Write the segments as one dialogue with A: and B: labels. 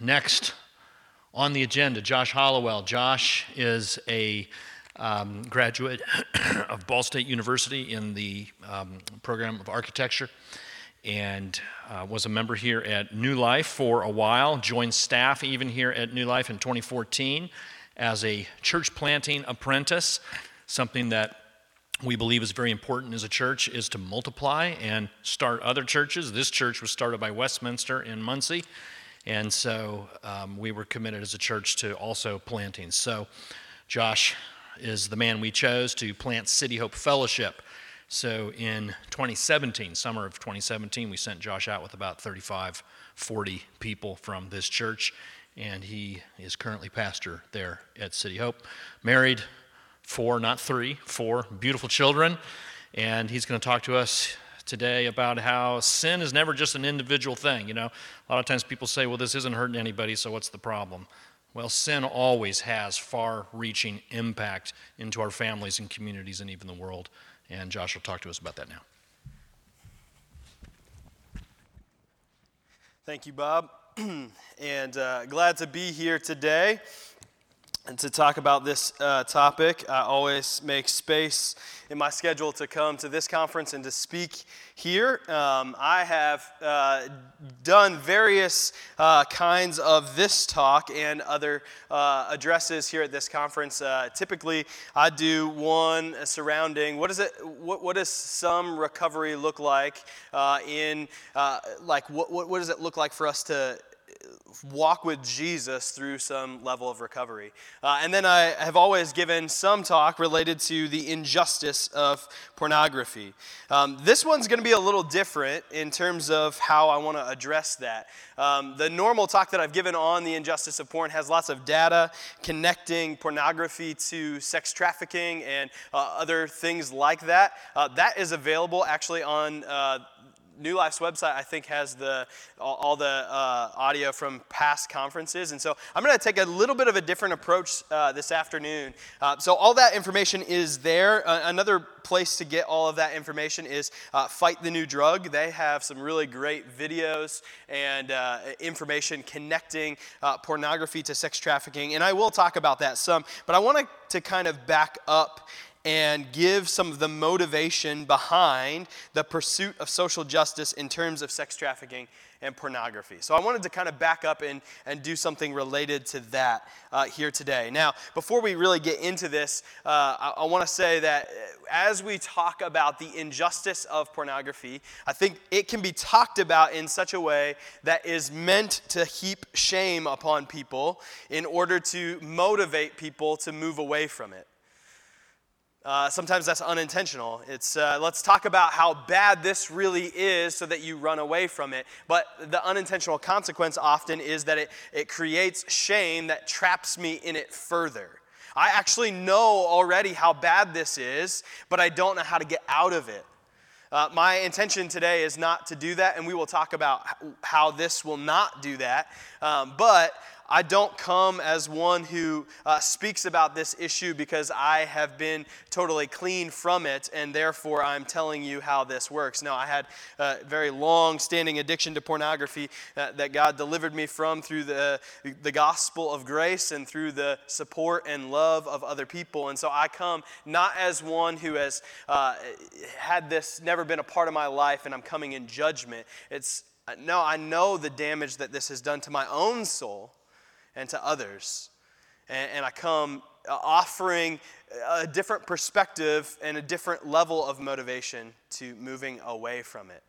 A: Next on the agenda, Josh Hollowell. Josh is a um, graduate of Ball State University in the um, program of architecture and uh, was a member here at New Life for a while, joined staff even here at New Life in 2014 as a church planting apprentice, something that we believe is very important as a church is to multiply and start other churches. This church was started by Westminster in Muncie, and so um, we were committed as a church to also planting. So, Josh is the man we chose to plant City Hope Fellowship. So, in 2017, summer of 2017, we sent Josh out with about 35, 40 people from this church, and he is currently pastor there at City Hope. Married, four, not three, four beautiful children. And he's going to talk to us today about how sin is never just an individual thing. You know, a lot of times people say, well, this isn't hurting anybody, so what's the problem? Well, sin always has far reaching impact into our families and communities and even the world. And Josh will talk to us about that now.
B: Thank you, Bob. and uh, glad to be here today and to talk about this uh, topic. I always make space in my schedule to come to this conference and to speak here. Um, I have uh, done various uh, kinds of this talk and other uh, addresses here at this conference. Uh, typically, I do one surrounding what is it? What, what does some recovery look like uh, in like what, what, what does it look like for us to walk with Jesus through some level of recovery. Uh, and then I have always given some talk related to the injustice of pornography. Um, this one's going to be a little different in terms of how I want to address that. Um, the normal talk that I've given on the injustice of porn has lots of data connecting pornography to sex trafficking and uh, other things like that. Uh, that is available actually on uh, New Life's website, I think, has the, all, all the uh, audio from past conferences. And so I'm going to take a little bit of a different approach uh, this afternoon. Uh, so all that information is there. another place to get all of that information is uh, Fight the New Drug. They have some really great videos and uh, information connecting uh, pornography to sex trafficking. And I will talk about that some, but I want to kind of back up and give some of the motivation behind the pursuit of social justice in terms of sex trafficking and pornography. So I wanted to kind of back up and, and do something related to that uh, here today. Now, before we really get into this, uh, I, I want to say that as we talk about the injustice of pornography, I think it can be talked about in such a way that is meant to heap shame upon people in order to motivate people to move away from it. Uh, sometimes that's unintentional. It's uh, let's talk about how bad this really is so that you run away from it. But the unintentional consequence often is that it, it creates shame that traps me in it further. I actually know already how bad this is, but I don't know how to get out of it. Uh, my intention today is not to do that, and we will talk about how this will not do that. Um, but I don't come as one who uh, speaks about this issue because I have been totally clean from it and therefore I'm telling you how this works. No, I had a very long standing addiction to pornography uh, that God delivered me from through the, the gospel of grace and through the support and love of other people. And so I come not as one who has uh, had this never been a part of my life and I'm coming in judgment. It's no, I know the damage that this has done to my own soul and to others. And, and I come uh, offering a different perspective and a different level of motivation to moving away from it.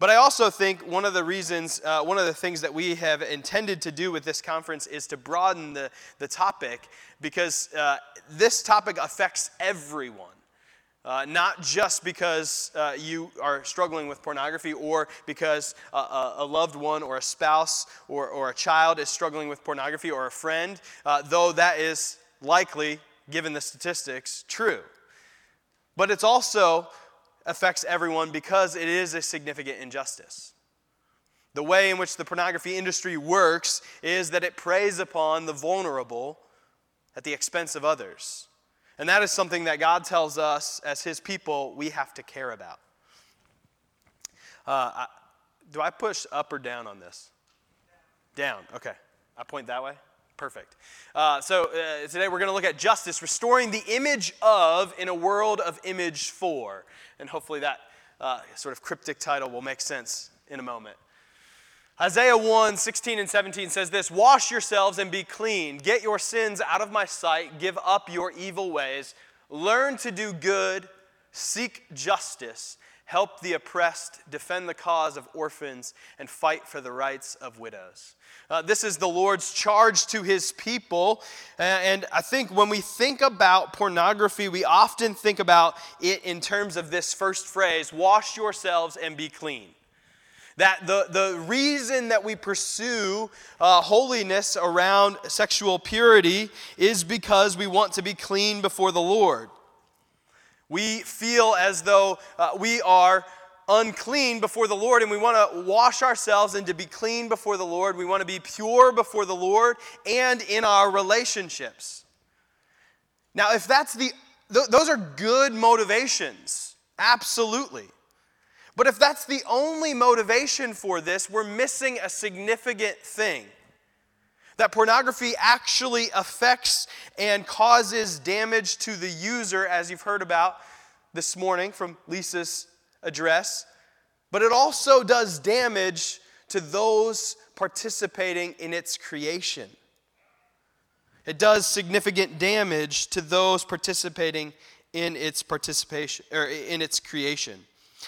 B: But I also think one of the reasons, uh, one of the things that we have intended to do with this conference is to broaden the, the topic because uh, this topic affects everyone. Uh, not just because uh, you are struggling with pornography or because a, a, loved one or a spouse or, or a child is struggling with pornography or a friend, uh, though that is likely, given the statistics, true. But it also affects everyone because it is a significant injustice. The way in which the pornography industry works is that it preys upon the vulnerable at the expense of others. And that is something that God tells us as His people we have to care about. Uh, I, do I push up or down on this? Down. Okay. I point that way? Perfect. Uh, so uh, today we're going to look at justice, restoring the image of in a world of image for. And hopefully that uh, sort of cryptic title will make sense in a moment. Isaiah 1 16 and 17 says this Wash yourselves and be clean. Get your sins out of my sight. Give up your evil ways. Learn to do good. Seek justice. Help the oppressed. Defend the cause of orphans. And fight for the rights of widows. Uh, this is the Lord's charge to his people. And I think when we think about pornography, we often think about it in terms of this first phrase wash yourselves and be clean. That the, the reason that we pursue uh, holiness around sexual purity is because we want to be clean before the Lord. We feel as though uh, we are unclean before the Lord and we want to wash ourselves and to be clean before the Lord. We want to be pure before the Lord and in our relationships. Now, if that's the, th- those are good motivations, absolutely. But if that's the only motivation for this, we're missing a significant thing. That pornography actually affects and causes damage to the user, as you've heard about this morning from Lisa's address, but it also does damage to those participating in its creation. It does significant damage to those participating in its participation or in its creation.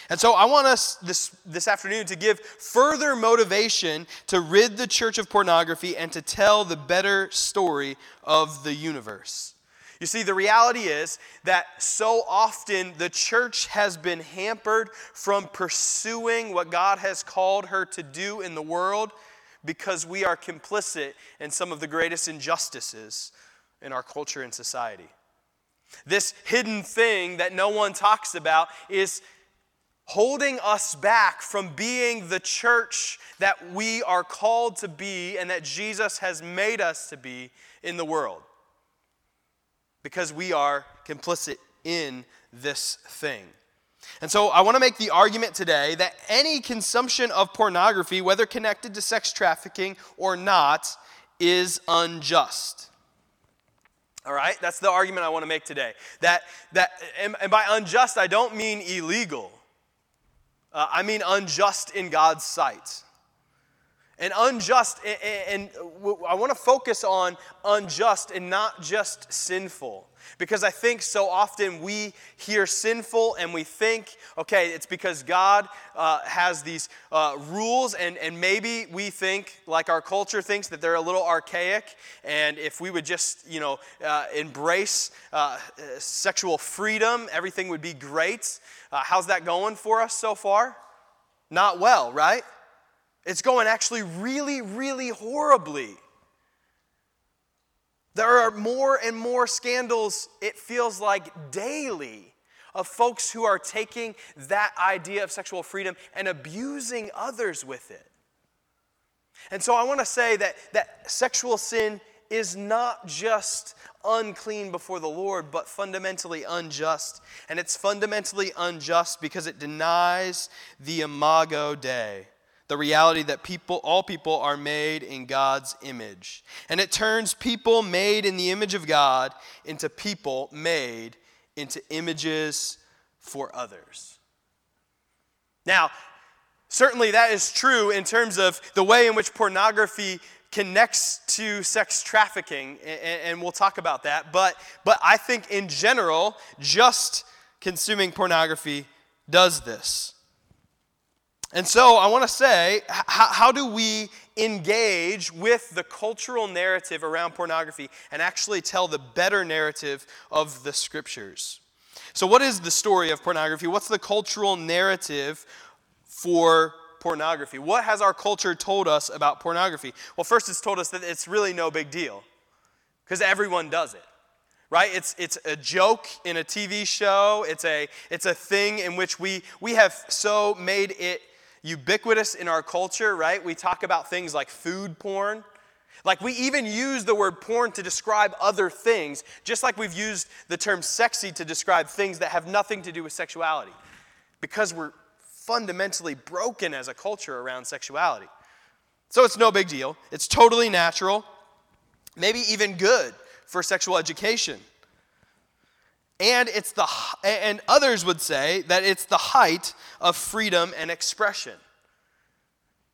B: And so I want us this, this afternoon to give further motivation to rid the church of pornography and to tell the better story of the universe. You see, the reality is that so often the church has been hampered from pursuing what God has called her to do in the world because we are complicit in some of the greatest injustices in our culture and society. This hidden thing that no one talks about is holding us back from being the church that we are called to be and that Jesus has made us to be in the world. Because we are complicit in this thing. And so I want to make the argument today that any consumption of pornography, whether connected to sex trafficking or not, is unjust. All right? That's the argument I want to make today. That, that, and by unjust, I don't mean illegal. Uh, I mean unjust in God's sight. And unjust, and, I want to focus on unjust and not just sinful. Because I think so often we hear sinful and we think, okay, it's because God uh, has these uh, rules, and, and maybe we think, like our culture thinks, that they're a little archaic. And if we would just, you know, uh, embrace uh, sexual freedom, everything would be great. Uh, how's that going for us so far? Not well, right? It's going actually really, really horribly. There are more and more scandals, it feels like daily, of folks who are taking that idea of sexual freedom and abusing others with it. And so I want to say that, that sexual sin is not just unclean before the Lord, but fundamentally unjust. And it's fundamentally unjust because it denies the imago Dei the reality that people all people are made in God's image. And it turns people made in the image of God into people made into images for others. Now, certainly that is true in terms of the way in which pornography connects to sex trafficking, and, we'll talk about that. But, but I think in general, just consuming pornography does this. And so I want to say, how, how do we engage with the cultural narrative around pornography and actually tell the better narrative of the scriptures? So, what is the story of pornography? What's the cultural narrative for pornography? What has our culture told us about pornography? Well, first, it's told us that it's really no big deal because everyone does it right it's, it's a joke in a tv show it's a, it's a thing in which we, we have so made it ubiquitous in our culture, right? We talk about things like food porn. Like we even use the word porn to describe other things, just like we've used the term sexy to describe things that have nothing to do with sexuality. Because we're fundamentally broken as a culture around sexuality. So it's no big deal. It's totally natural, maybe even good for sexual education. And it's the and others would say that it's the height of freedom and expression.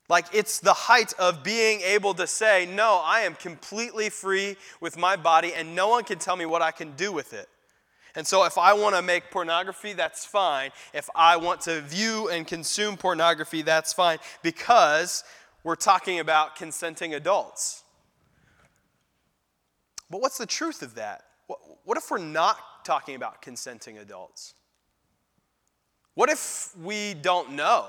B: Like it's the height of being able to say, "No, I am completely free with my body and no one can tell me what I can do with it." And so, if I want to make pornography, that's fine. If I want to view and consume pornography, that's fine because we're talking about consenting adults. But what's the truth of that? What if we're not talking about consenting adults? What if we don't know?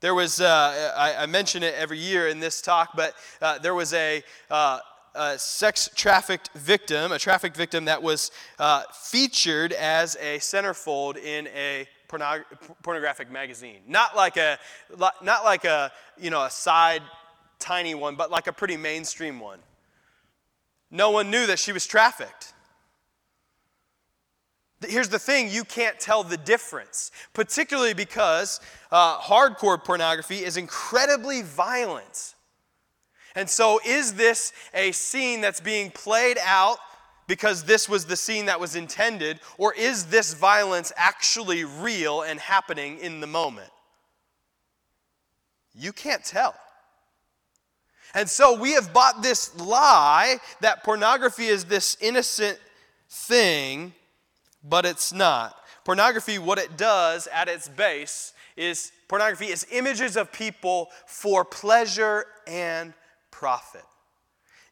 B: There was, uh, I, I, mention it every year in this talk, but uh, there was a, uh, a sex trafficked victim, a trafficked victim that was uh, featured as a centerfold in a pornog- pornographic magazine. Not like a, not like a, you know, a side tiny one, but like a pretty mainstream one. No one knew that she was trafficked. Here's the thing you can't tell the difference, particularly because uh, hardcore pornography is incredibly violent. And so, is this a scene that's being played out because this was the scene that was intended, or is this violence actually real and happening in the moment? You can't tell. And so, we have bought this lie that pornography is this innocent thing, but it's not. Pornography, what it does at its base, is pornography is images of people for pleasure and profit.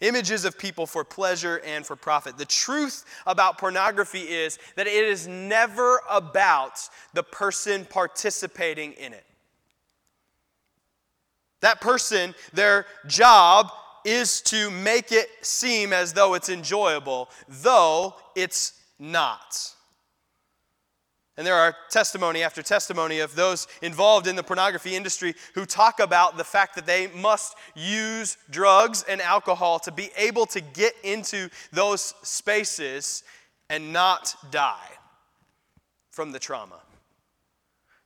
B: Images of people for pleasure and for profit. The truth about pornography is that it is never about the person participating in it. That person, their job is to make it seem as though it's enjoyable, though it's not. And there are testimony after testimony of those involved in the pornography industry who talk about the fact that they must use drugs and alcohol to be able to get into those spaces and not die from the trauma.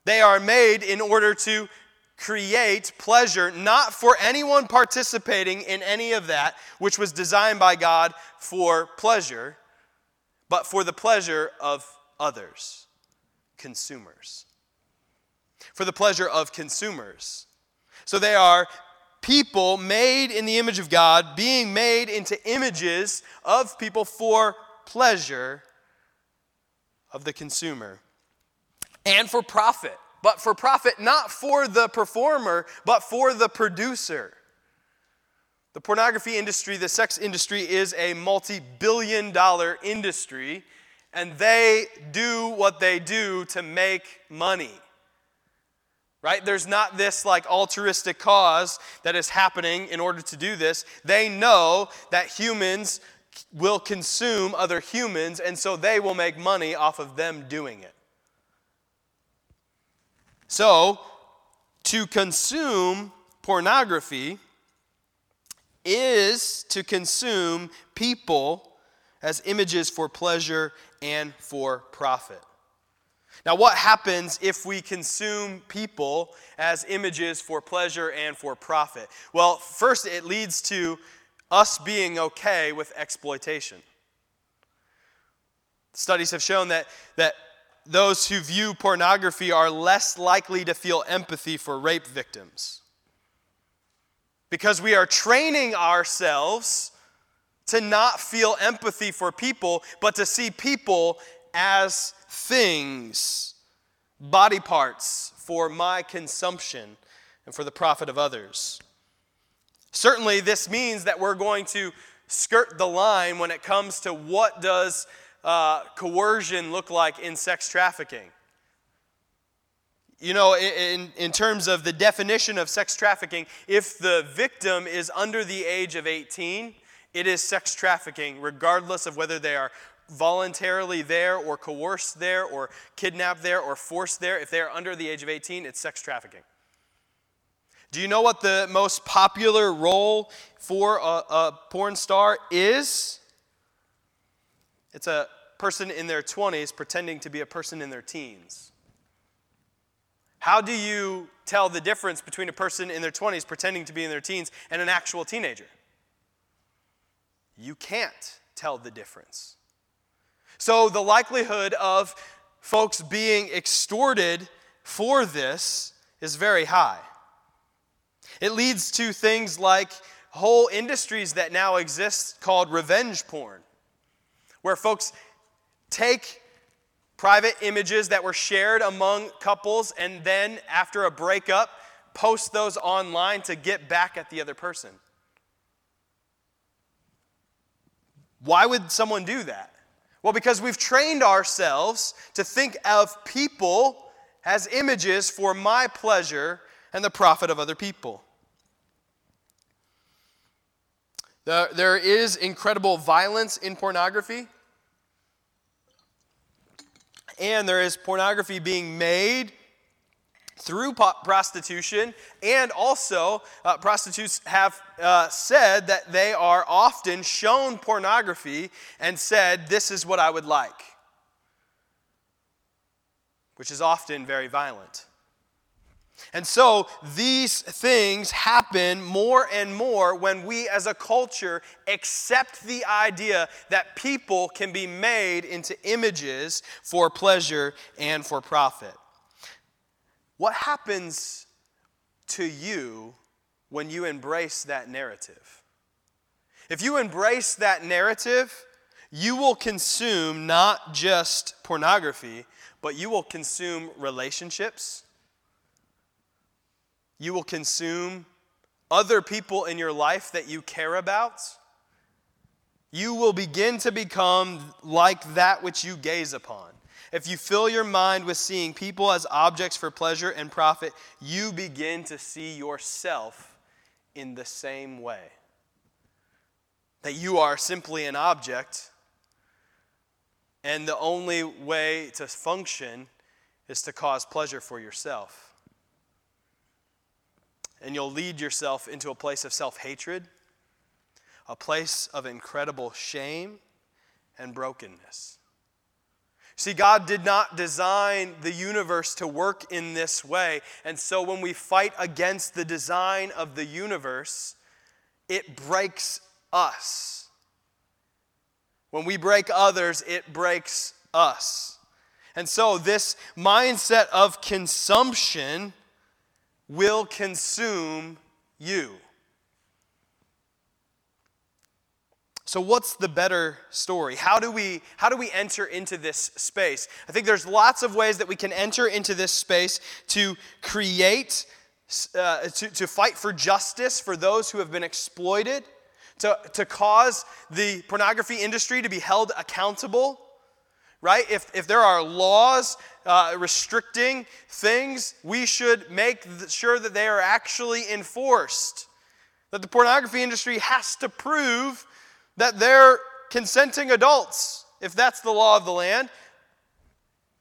B: They are made in order to create pleasure, not for anyone participating in any of that, which was designed by God for pleasure, but for the pleasure of others consumers. For the pleasure of consumers. So they are people made in the image of God, being made into images of people for pleasure of the consumer and for profit. But for profit, not for the performer, but for the producer. The pornography industry, the sex industry, is a multi billion dollar industry and they do what they do to make money. Right? There's not this like altruistic cause that is happening in order to do this. They know that humans will consume other humans, and so they will make money off of them doing it. So, to consume pornography is to consume people as images for pleasure and for profit. Now, what happens if we consume people as images for pleasure and for profit? Well, first, it leads to us being okay with exploitation. Studies have shown that, that those who view pornography are less likely to feel empathy for rape victims. Because we are training ourselves to not feel empathy for people, but to see people as things, body parts for my consumption and for the profit of others. Certainly, this means that we're going to skirt the line when it comes to what does uh, coercion look like in sex trafficking. You know, in, in terms of the definition of sex trafficking, if the victim is under the age of 18, it is sex trafficking, regardless of whether they are voluntarily there or coerced there or kidnapped there or forced there. If they are under the age of 18, it's sex trafficking. Do you know what the most popular role for a, a porn star is? It's a person in their 20s pretending to be a person in their teens. How do you tell the difference between a person in their 20s pretending to be in their teens and an actual teenager? You can't tell the difference. So, the likelihood of folks being extorted for this is very high. It leads to things like whole industries that now exist called revenge porn, where folks take private images that were shared among couples and then, after a breakup, post those online to get back at the other person. Why would someone do that? Well, because we've trained ourselves to think of people as images for my pleasure and the profit of other people. There is incredible violence in pornography. And there is pornography being made through prostitution, and also uh, prostitutes have uh, said that they are often shown pornography and said, This is what I would like, which is often very violent. And so these things happen more and more when we as a culture accept the idea that people can be made into images for pleasure and for profit. What happens to you when you embrace that narrative? If you embrace that narrative, you will consume not just pornography, but you will consume relationships. You will consume other people in your life that you care about. You will begin to become like that which you gaze upon. If you fill your mind with seeing people as objects for pleasure and profit, you begin to see yourself in the same way. That you are simply an object, and the only way to function is to cause pleasure for yourself. And you'll lead yourself into a place of self hatred, a place of incredible shame and brokenness. See, God did not design the universe to work in this way. And so when we fight against the design of the universe, it breaks us. When we break others, it breaks us. And so this mindset of consumption will consume you. So what's the better story? How do we how do we enter into this space? I think there's lots of ways that we can enter into this space to create uh, to, to fight for justice for those who have been exploited, to, to cause the pornography industry to be held accountable, right? If, if there are laws uh, restricting things, we should make sure that they are actually enforced. That the pornography industry has to prove that they're consenting adults, if that's the law of the land.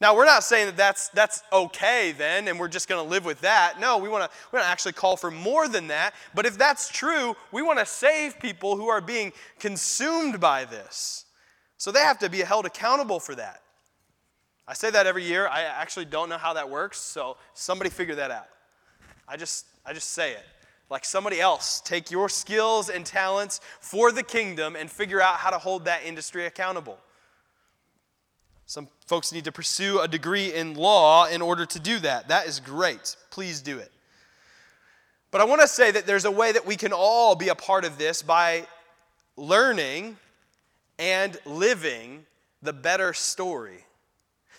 B: Now, we're not saying that that's, that's okay then, and we're just going to live with that. No, we want to we wanna actually call for more than that. But if that's true, we want to save people who are being consumed by this. So they have to be held accountable for that. I say that every year. I actually don't know how that works, so somebody figure that out. I just, I just say it like somebody else. Take your skills and talents for the kingdom and figure out how to hold that industry accountable. Some folks need to pursue a degree in law in order to do that. That is great. Please do it. But I want to say that there's a way that we can all be a part of this by learning and living the better story.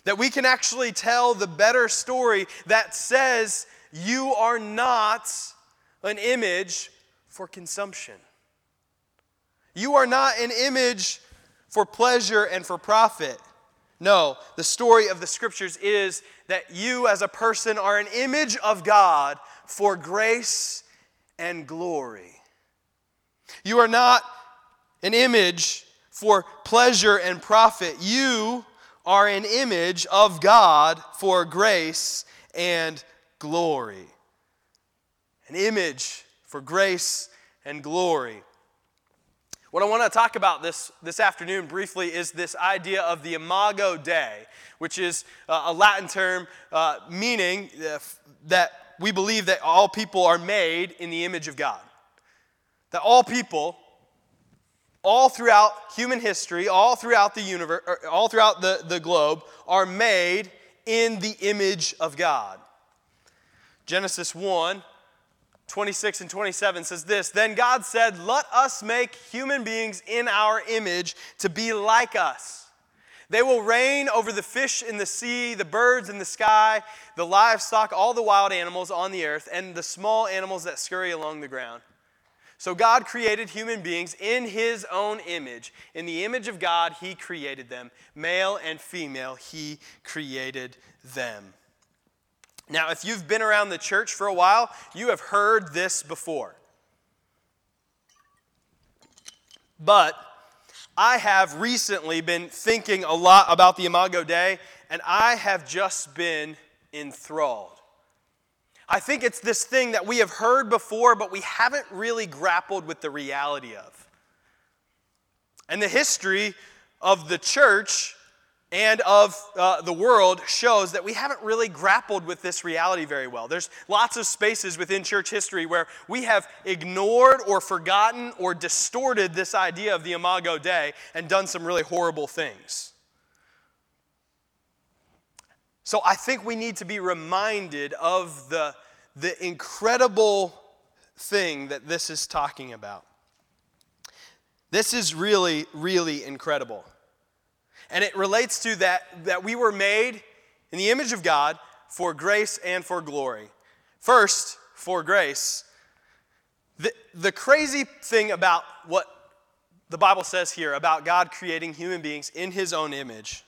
B: That we can actually tell the better story that says you are not an image for consumption. You are not an image for pleasure and for profit. No, the story of the scriptures is that you as a person are an image of God for grace and glory. You are not an image for pleasure and profit. You are an image of God for grace and glory an image for grace and glory. What I want to talk about this, this afternoon briefly is this idea of the Imago Dei, which is uh, a Latin term uh, meaning uh, that we believe that all people are made in the image of God. That all people, all throughout human history, all throughout the universe, all throughout the, the globe, are made in the image of God. Genesis 1 26 and 27 says this Then God said, Let us make human beings in our image to be like us. They will reign over the fish in the sea, the birds in the sky, the livestock, all the wild animals on the earth, and the small animals that scurry along the ground. So God created human beings in his own image. In the image of God, he created them. Male and female, he created them. Now, if you've been around the church for a while, you have heard this before. But I have recently been thinking a lot about the Imago Dei, and I have just been enthralled. I think it's this thing that we have heard before, but we haven't really grappled with the reality of. And the history of the church and of uh, the world shows that we haven't really grappled with this reality very well. There's lots of spaces within church history where we have ignored or forgotten or distorted this idea of the Imago Dei and done some really horrible things. So I think we need to be reminded of the, the incredible thing that this is talking about. This is really, really incredible. And it relates to that, that we were made in the image of God for grace and for glory. First, for grace. The, the crazy thing about what the Bible says here about God creating human beings in his own image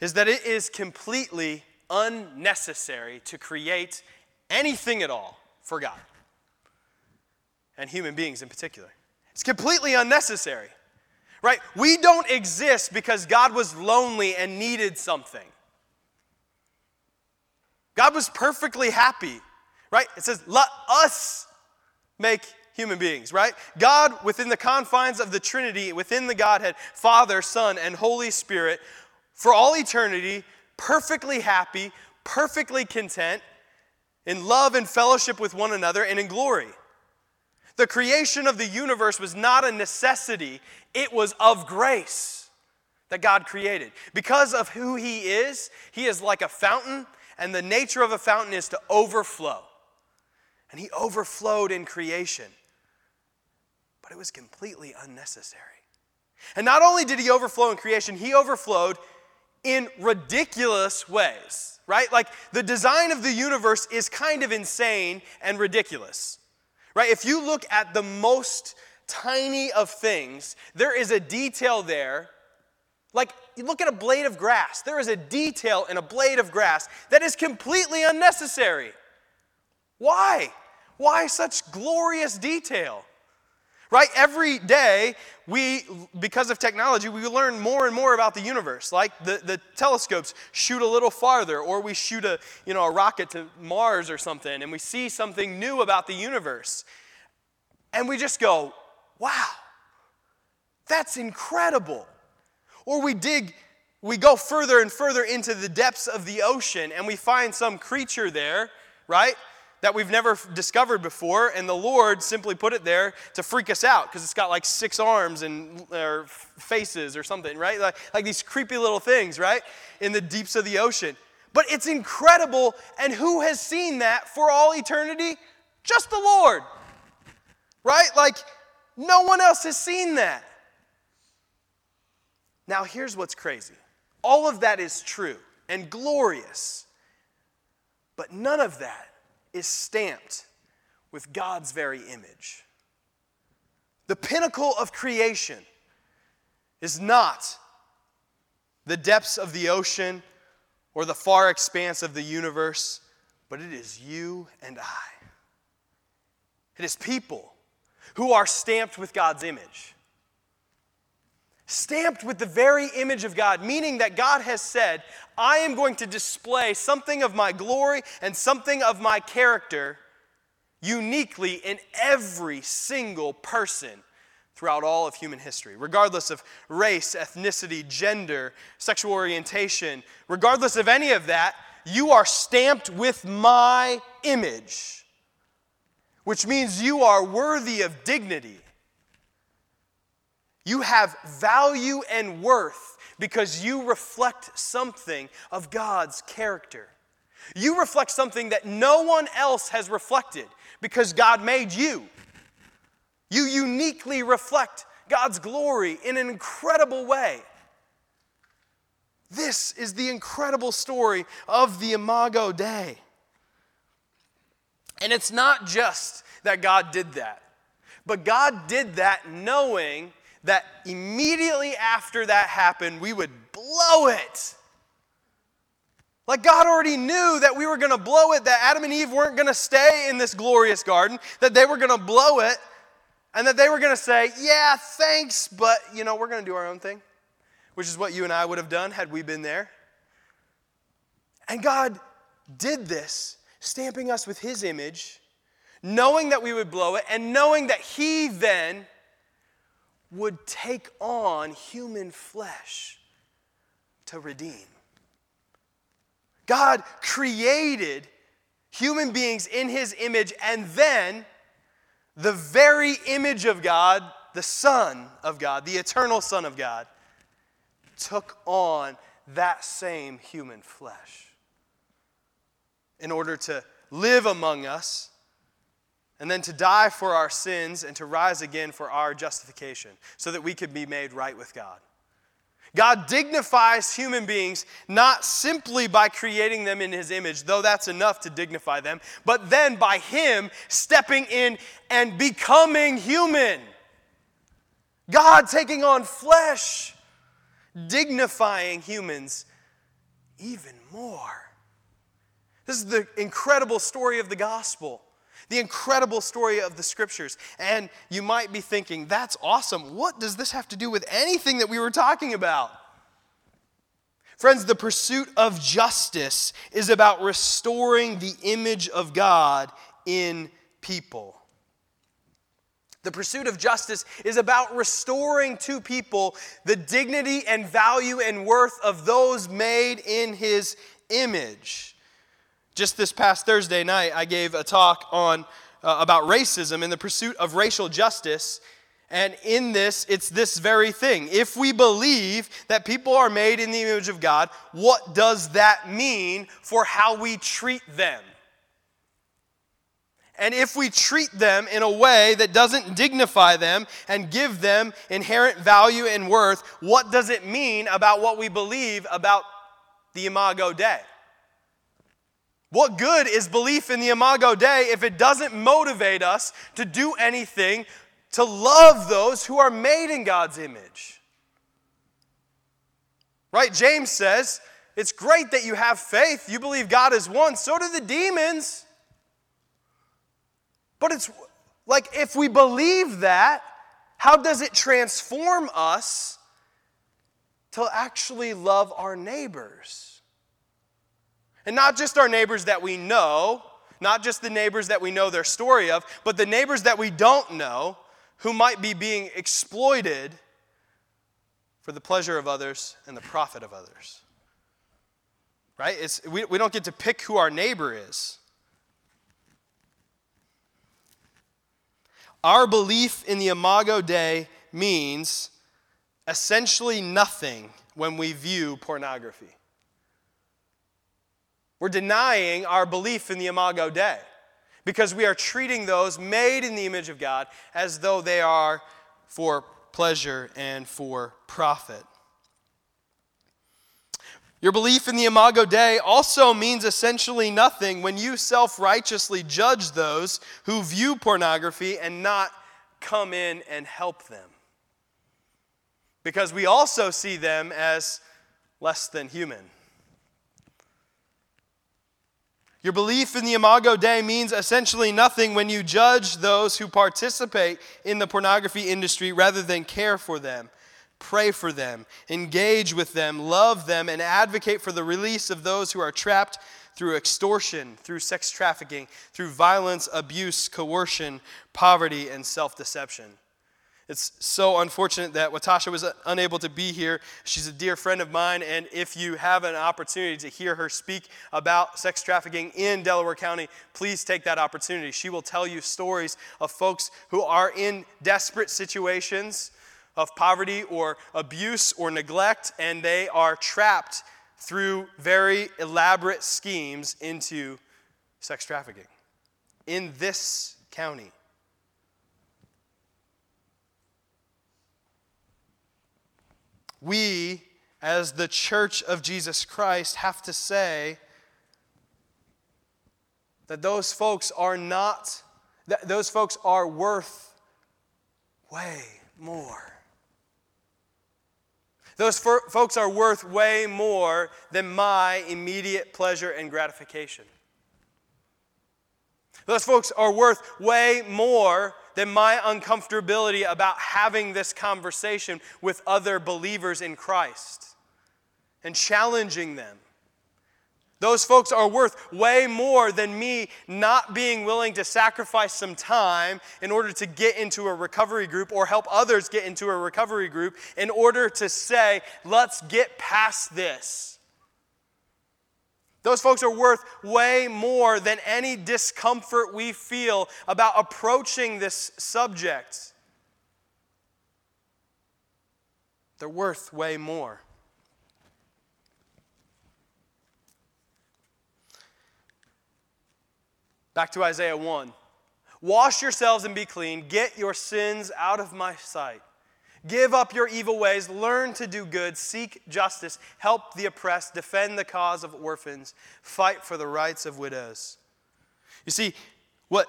B: is that it is completely unnecessary to create anything at all for God and human beings in particular. It's completely unnecessary right? We don't exist because God was lonely and needed something. God was perfectly happy, right? It says, let us make human beings, right? God, within the confines of the Trinity, within the Godhead, Father, Son, and Holy Spirit, for all eternity, perfectly happy, perfectly content, in love and fellowship with one another, and in glory. The creation of the universe was not a necessity, it was of grace that God created. Because of who He is, He is like a fountain, and the nature of a fountain is to overflow. And He overflowed in creation, but it was completely unnecessary. And not only did He overflow in creation, He overflowed in ridiculous ways, right? Like the design of the universe is kind of insane and ridiculous. Right? If you look at the most tiny of things, there is a detail there. Like, you look at a blade of grass, there is a detail in a blade of grass that is completely unnecessary. Why? Why such glorious detail? Right? Every day, we, because of technology, we learn more and more about the universe. Like the, the telescopes shoot a little farther, or we shoot a, you know, a rocket to Mars or something, and we see something new about the universe. And we just go, wow, that's incredible. Or we dig, we go further and further into the depths of the ocean, and we find some creature there, right? That we've never discovered before, and the Lord simply put it there to freak us out because it's got like six arms and or faces or something, right? Like, like these creepy little things, right? In the deeps of the ocean. But it's incredible, and who has seen that for all eternity? Just the Lord, right? Like, no one else has seen that. Now, here's what's crazy all of that is true and glorious, but none of that is stamped with God's very image. The pinnacle of creation is not the depths of the ocean or the far expanse of the universe, but it is you and I. It is people who are stamped with God's image. Stamped with the very image of God, meaning that God has said, I am going to display something of my glory and something of my character uniquely in every single person throughout all of human history, regardless of race, ethnicity, gender, sexual orientation, regardless of any of that, you are stamped with my image, which means you are worthy of dignity. You have value and worth because you reflect something of God's character. You reflect something that no one else has reflected because God made you. You uniquely reflect God's glory in an incredible way. This is the incredible story of the Imago Dei. And it's not just that God did that, but God did that knowing that immediately after that happened, we would blow it. Like God already knew that we were going to blow it, that Adam and Eve weren't going to stay in this glorious garden, that they were going to blow it, and that they were going to say, Yeah, thanks, but you know, we're going to do our own thing, which is what you and I would have done had we been there. And God did this, stamping us with His image, knowing that we would blow it, and knowing that He then would take on human flesh to redeem. God created human beings in his image, and then the very image of God, the Son of God, the eternal Son of God, took on that same human flesh in order to live among us and then to die for our sins and to rise again for our justification so that we could be made right with God. God dignifies human beings not simply by creating them in his image, though that's enough to dignify them, but then by him stepping in and becoming human. God taking on flesh, dignifying humans even more. This is the incredible story of the gospel the incredible story of the scriptures. And you might be thinking, that's awesome. What does this have to do with anything that we were talking about? Friends, the pursuit of justice is about restoring the image of God in people. The pursuit of justice is about restoring to people the dignity and value and worth of those made in his image. Just this past Thursday night, I gave a talk on uh, about racism and the pursuit of racial justice. And in this, it's this very thing. If we believe that people are made in the image of God, what does that mean for how we treat them? And if we treat them in a way that doesn't dignify them and give them inherent value and worth, what does it mean about what we believe about the Imago Dei? What good is belief in the Imago Dei if it doesn't motivate us to do anything to love those who are made in God's image? Right? James says, it's great that you have faith. You believe God is one. So do the demons. But it's like if we believe that, how does it transform us to actually love our neighbors? And not just our neighbors that we know, not just the neighbors that we know their story of, but the neighbors that we don't know who might be being exploited for the pleasure of others and the profit of others. Right? It's, we, we don't get to pick who our neighbor is. Our belief in the Imago Dei means essentially nothing when we view pornography. We're denying our belief in the Imago Dei because we are treating those made in the image of God as though they are for pleasure and for profit. Your belief in the Imago Dei also means essentially nothing when you self righteously judge those who view pornography and not come in and help them. Because we also see them as less than human. Your belief in the Imago Dei means essentially nothing when you judge those who participate in the pornography industry rather than care for them, pray for them, engage with them, love them, and advocate for the release of those who are trapped through extortion, through sex trafficking, through violence, abuse, coercion, poverty, and self deception. It's so unfortunate that Watasha was uh, unable to be here. She's a dear friend of mine, and if you have an opportunity to hear her speak about sex trafficking in Delaware County, please take that opportunity. She will tell you stories of folks who are in desperate situations of poverty or abuse or neglect, and they are trapped through very elaborate schemes into sex trafficking in this county. We, as the church of Jesus Christ, have to say that those folks are not, that those folks are worth way more. Those folks are worth way more than my immediate pleasure and gratification. Those folks are worth way more than my uncomfortability about having this conversation with other believers in Christ and challenging them. Those folks are worth way more than me not being willing to sacrifice some time in order to get into a recovery group or help others get into a recovery group in order to say, let's get past this. Those folks are worth way more than any discomfort we feel about approaching this subject. They're worth way more. Back to Isaiah 1. Wash yourselves and be clean. Get your sins out of my sight. Give up your evil ways, learn to do good, seek justice, help the oppressed, defend the cause of orphans, fight for the rights of widows. You see, what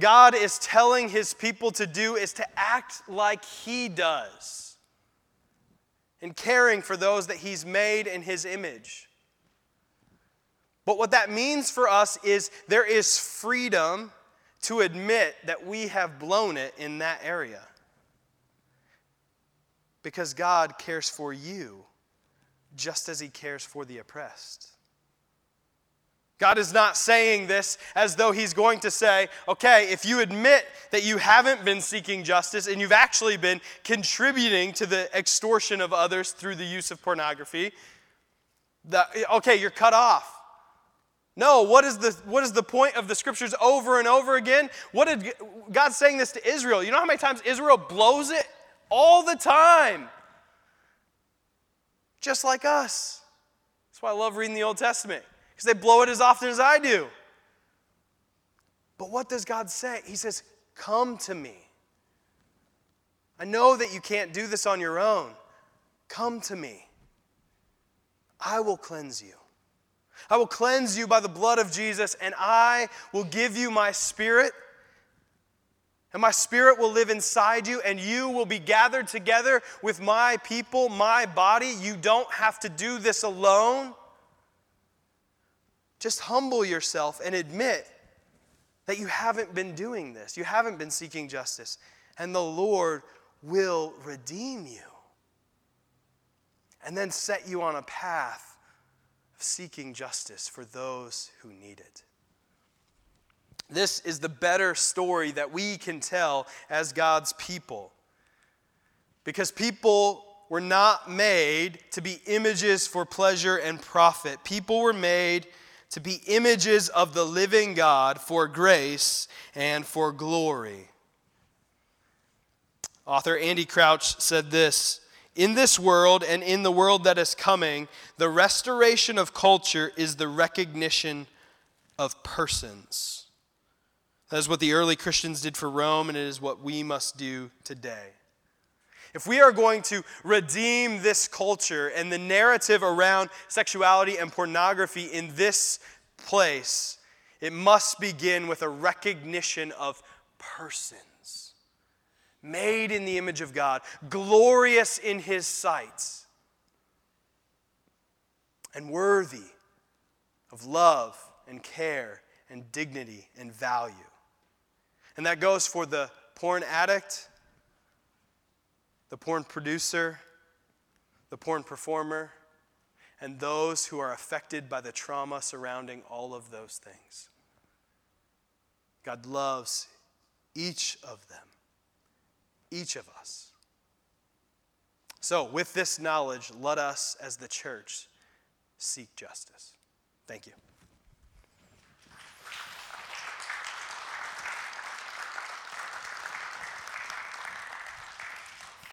B: God is telling his people to do is to act like he does in caring for those that he's made in his image. But what that means for us is there is freedom to admit that we have blown it in that area because God cares for you just as He cares for the oppressed. God is not saying this as though He's going to say, okay, if you admit that you haven't been seeking justice and you've actually been contributing to the extortion of others through the use of pornography, that, okay, you're cut off. No, what is, the, what is the point of the scriptures over and over again? What did God saying this to Israel? You know how many times Israel blows it? All the time. Just like us. That's why I love reading the Old Testament, because they blow it as often as I do. But what does God say? He says, Come to me. I know that you can't do this on your own. Come to me. I will cleanse you. I will cleanse you by the blood of Jesus, and I will give you my spirit and my spirit will live inside you, and you will be gathered together with my people, my body. You don't have to do this alone. Just humble yourself and admit that you haven't been doing this. You haven't been seeking justice. And the Lord will redeem you and then set you on a path of seeking justice for those who need it. This is the better story that we can tell as God's people. Because people were not made to be images for pleasure and profit. People were made to be images of the living God for grace and for glory. Author Andy Crouch said this In this world and in the world that is coming, the restoration of culture is the recognition of persons. That is what the early Christians did for Rome, and it is what we must do today. If we are going to redeem this culture and the narrative around sexuality and pornography in this place, it must begin with a recognition of persons made in the image of God, glorious in His sight, and worthy of love and care and dignity and value. And that goes for the porn addict, the porn producer, the porn performer, and those who are affected by the trauma surrounding all of those things. God loves each of them each of us. So, with this knowledge, let us as the church seek justice. Thank you.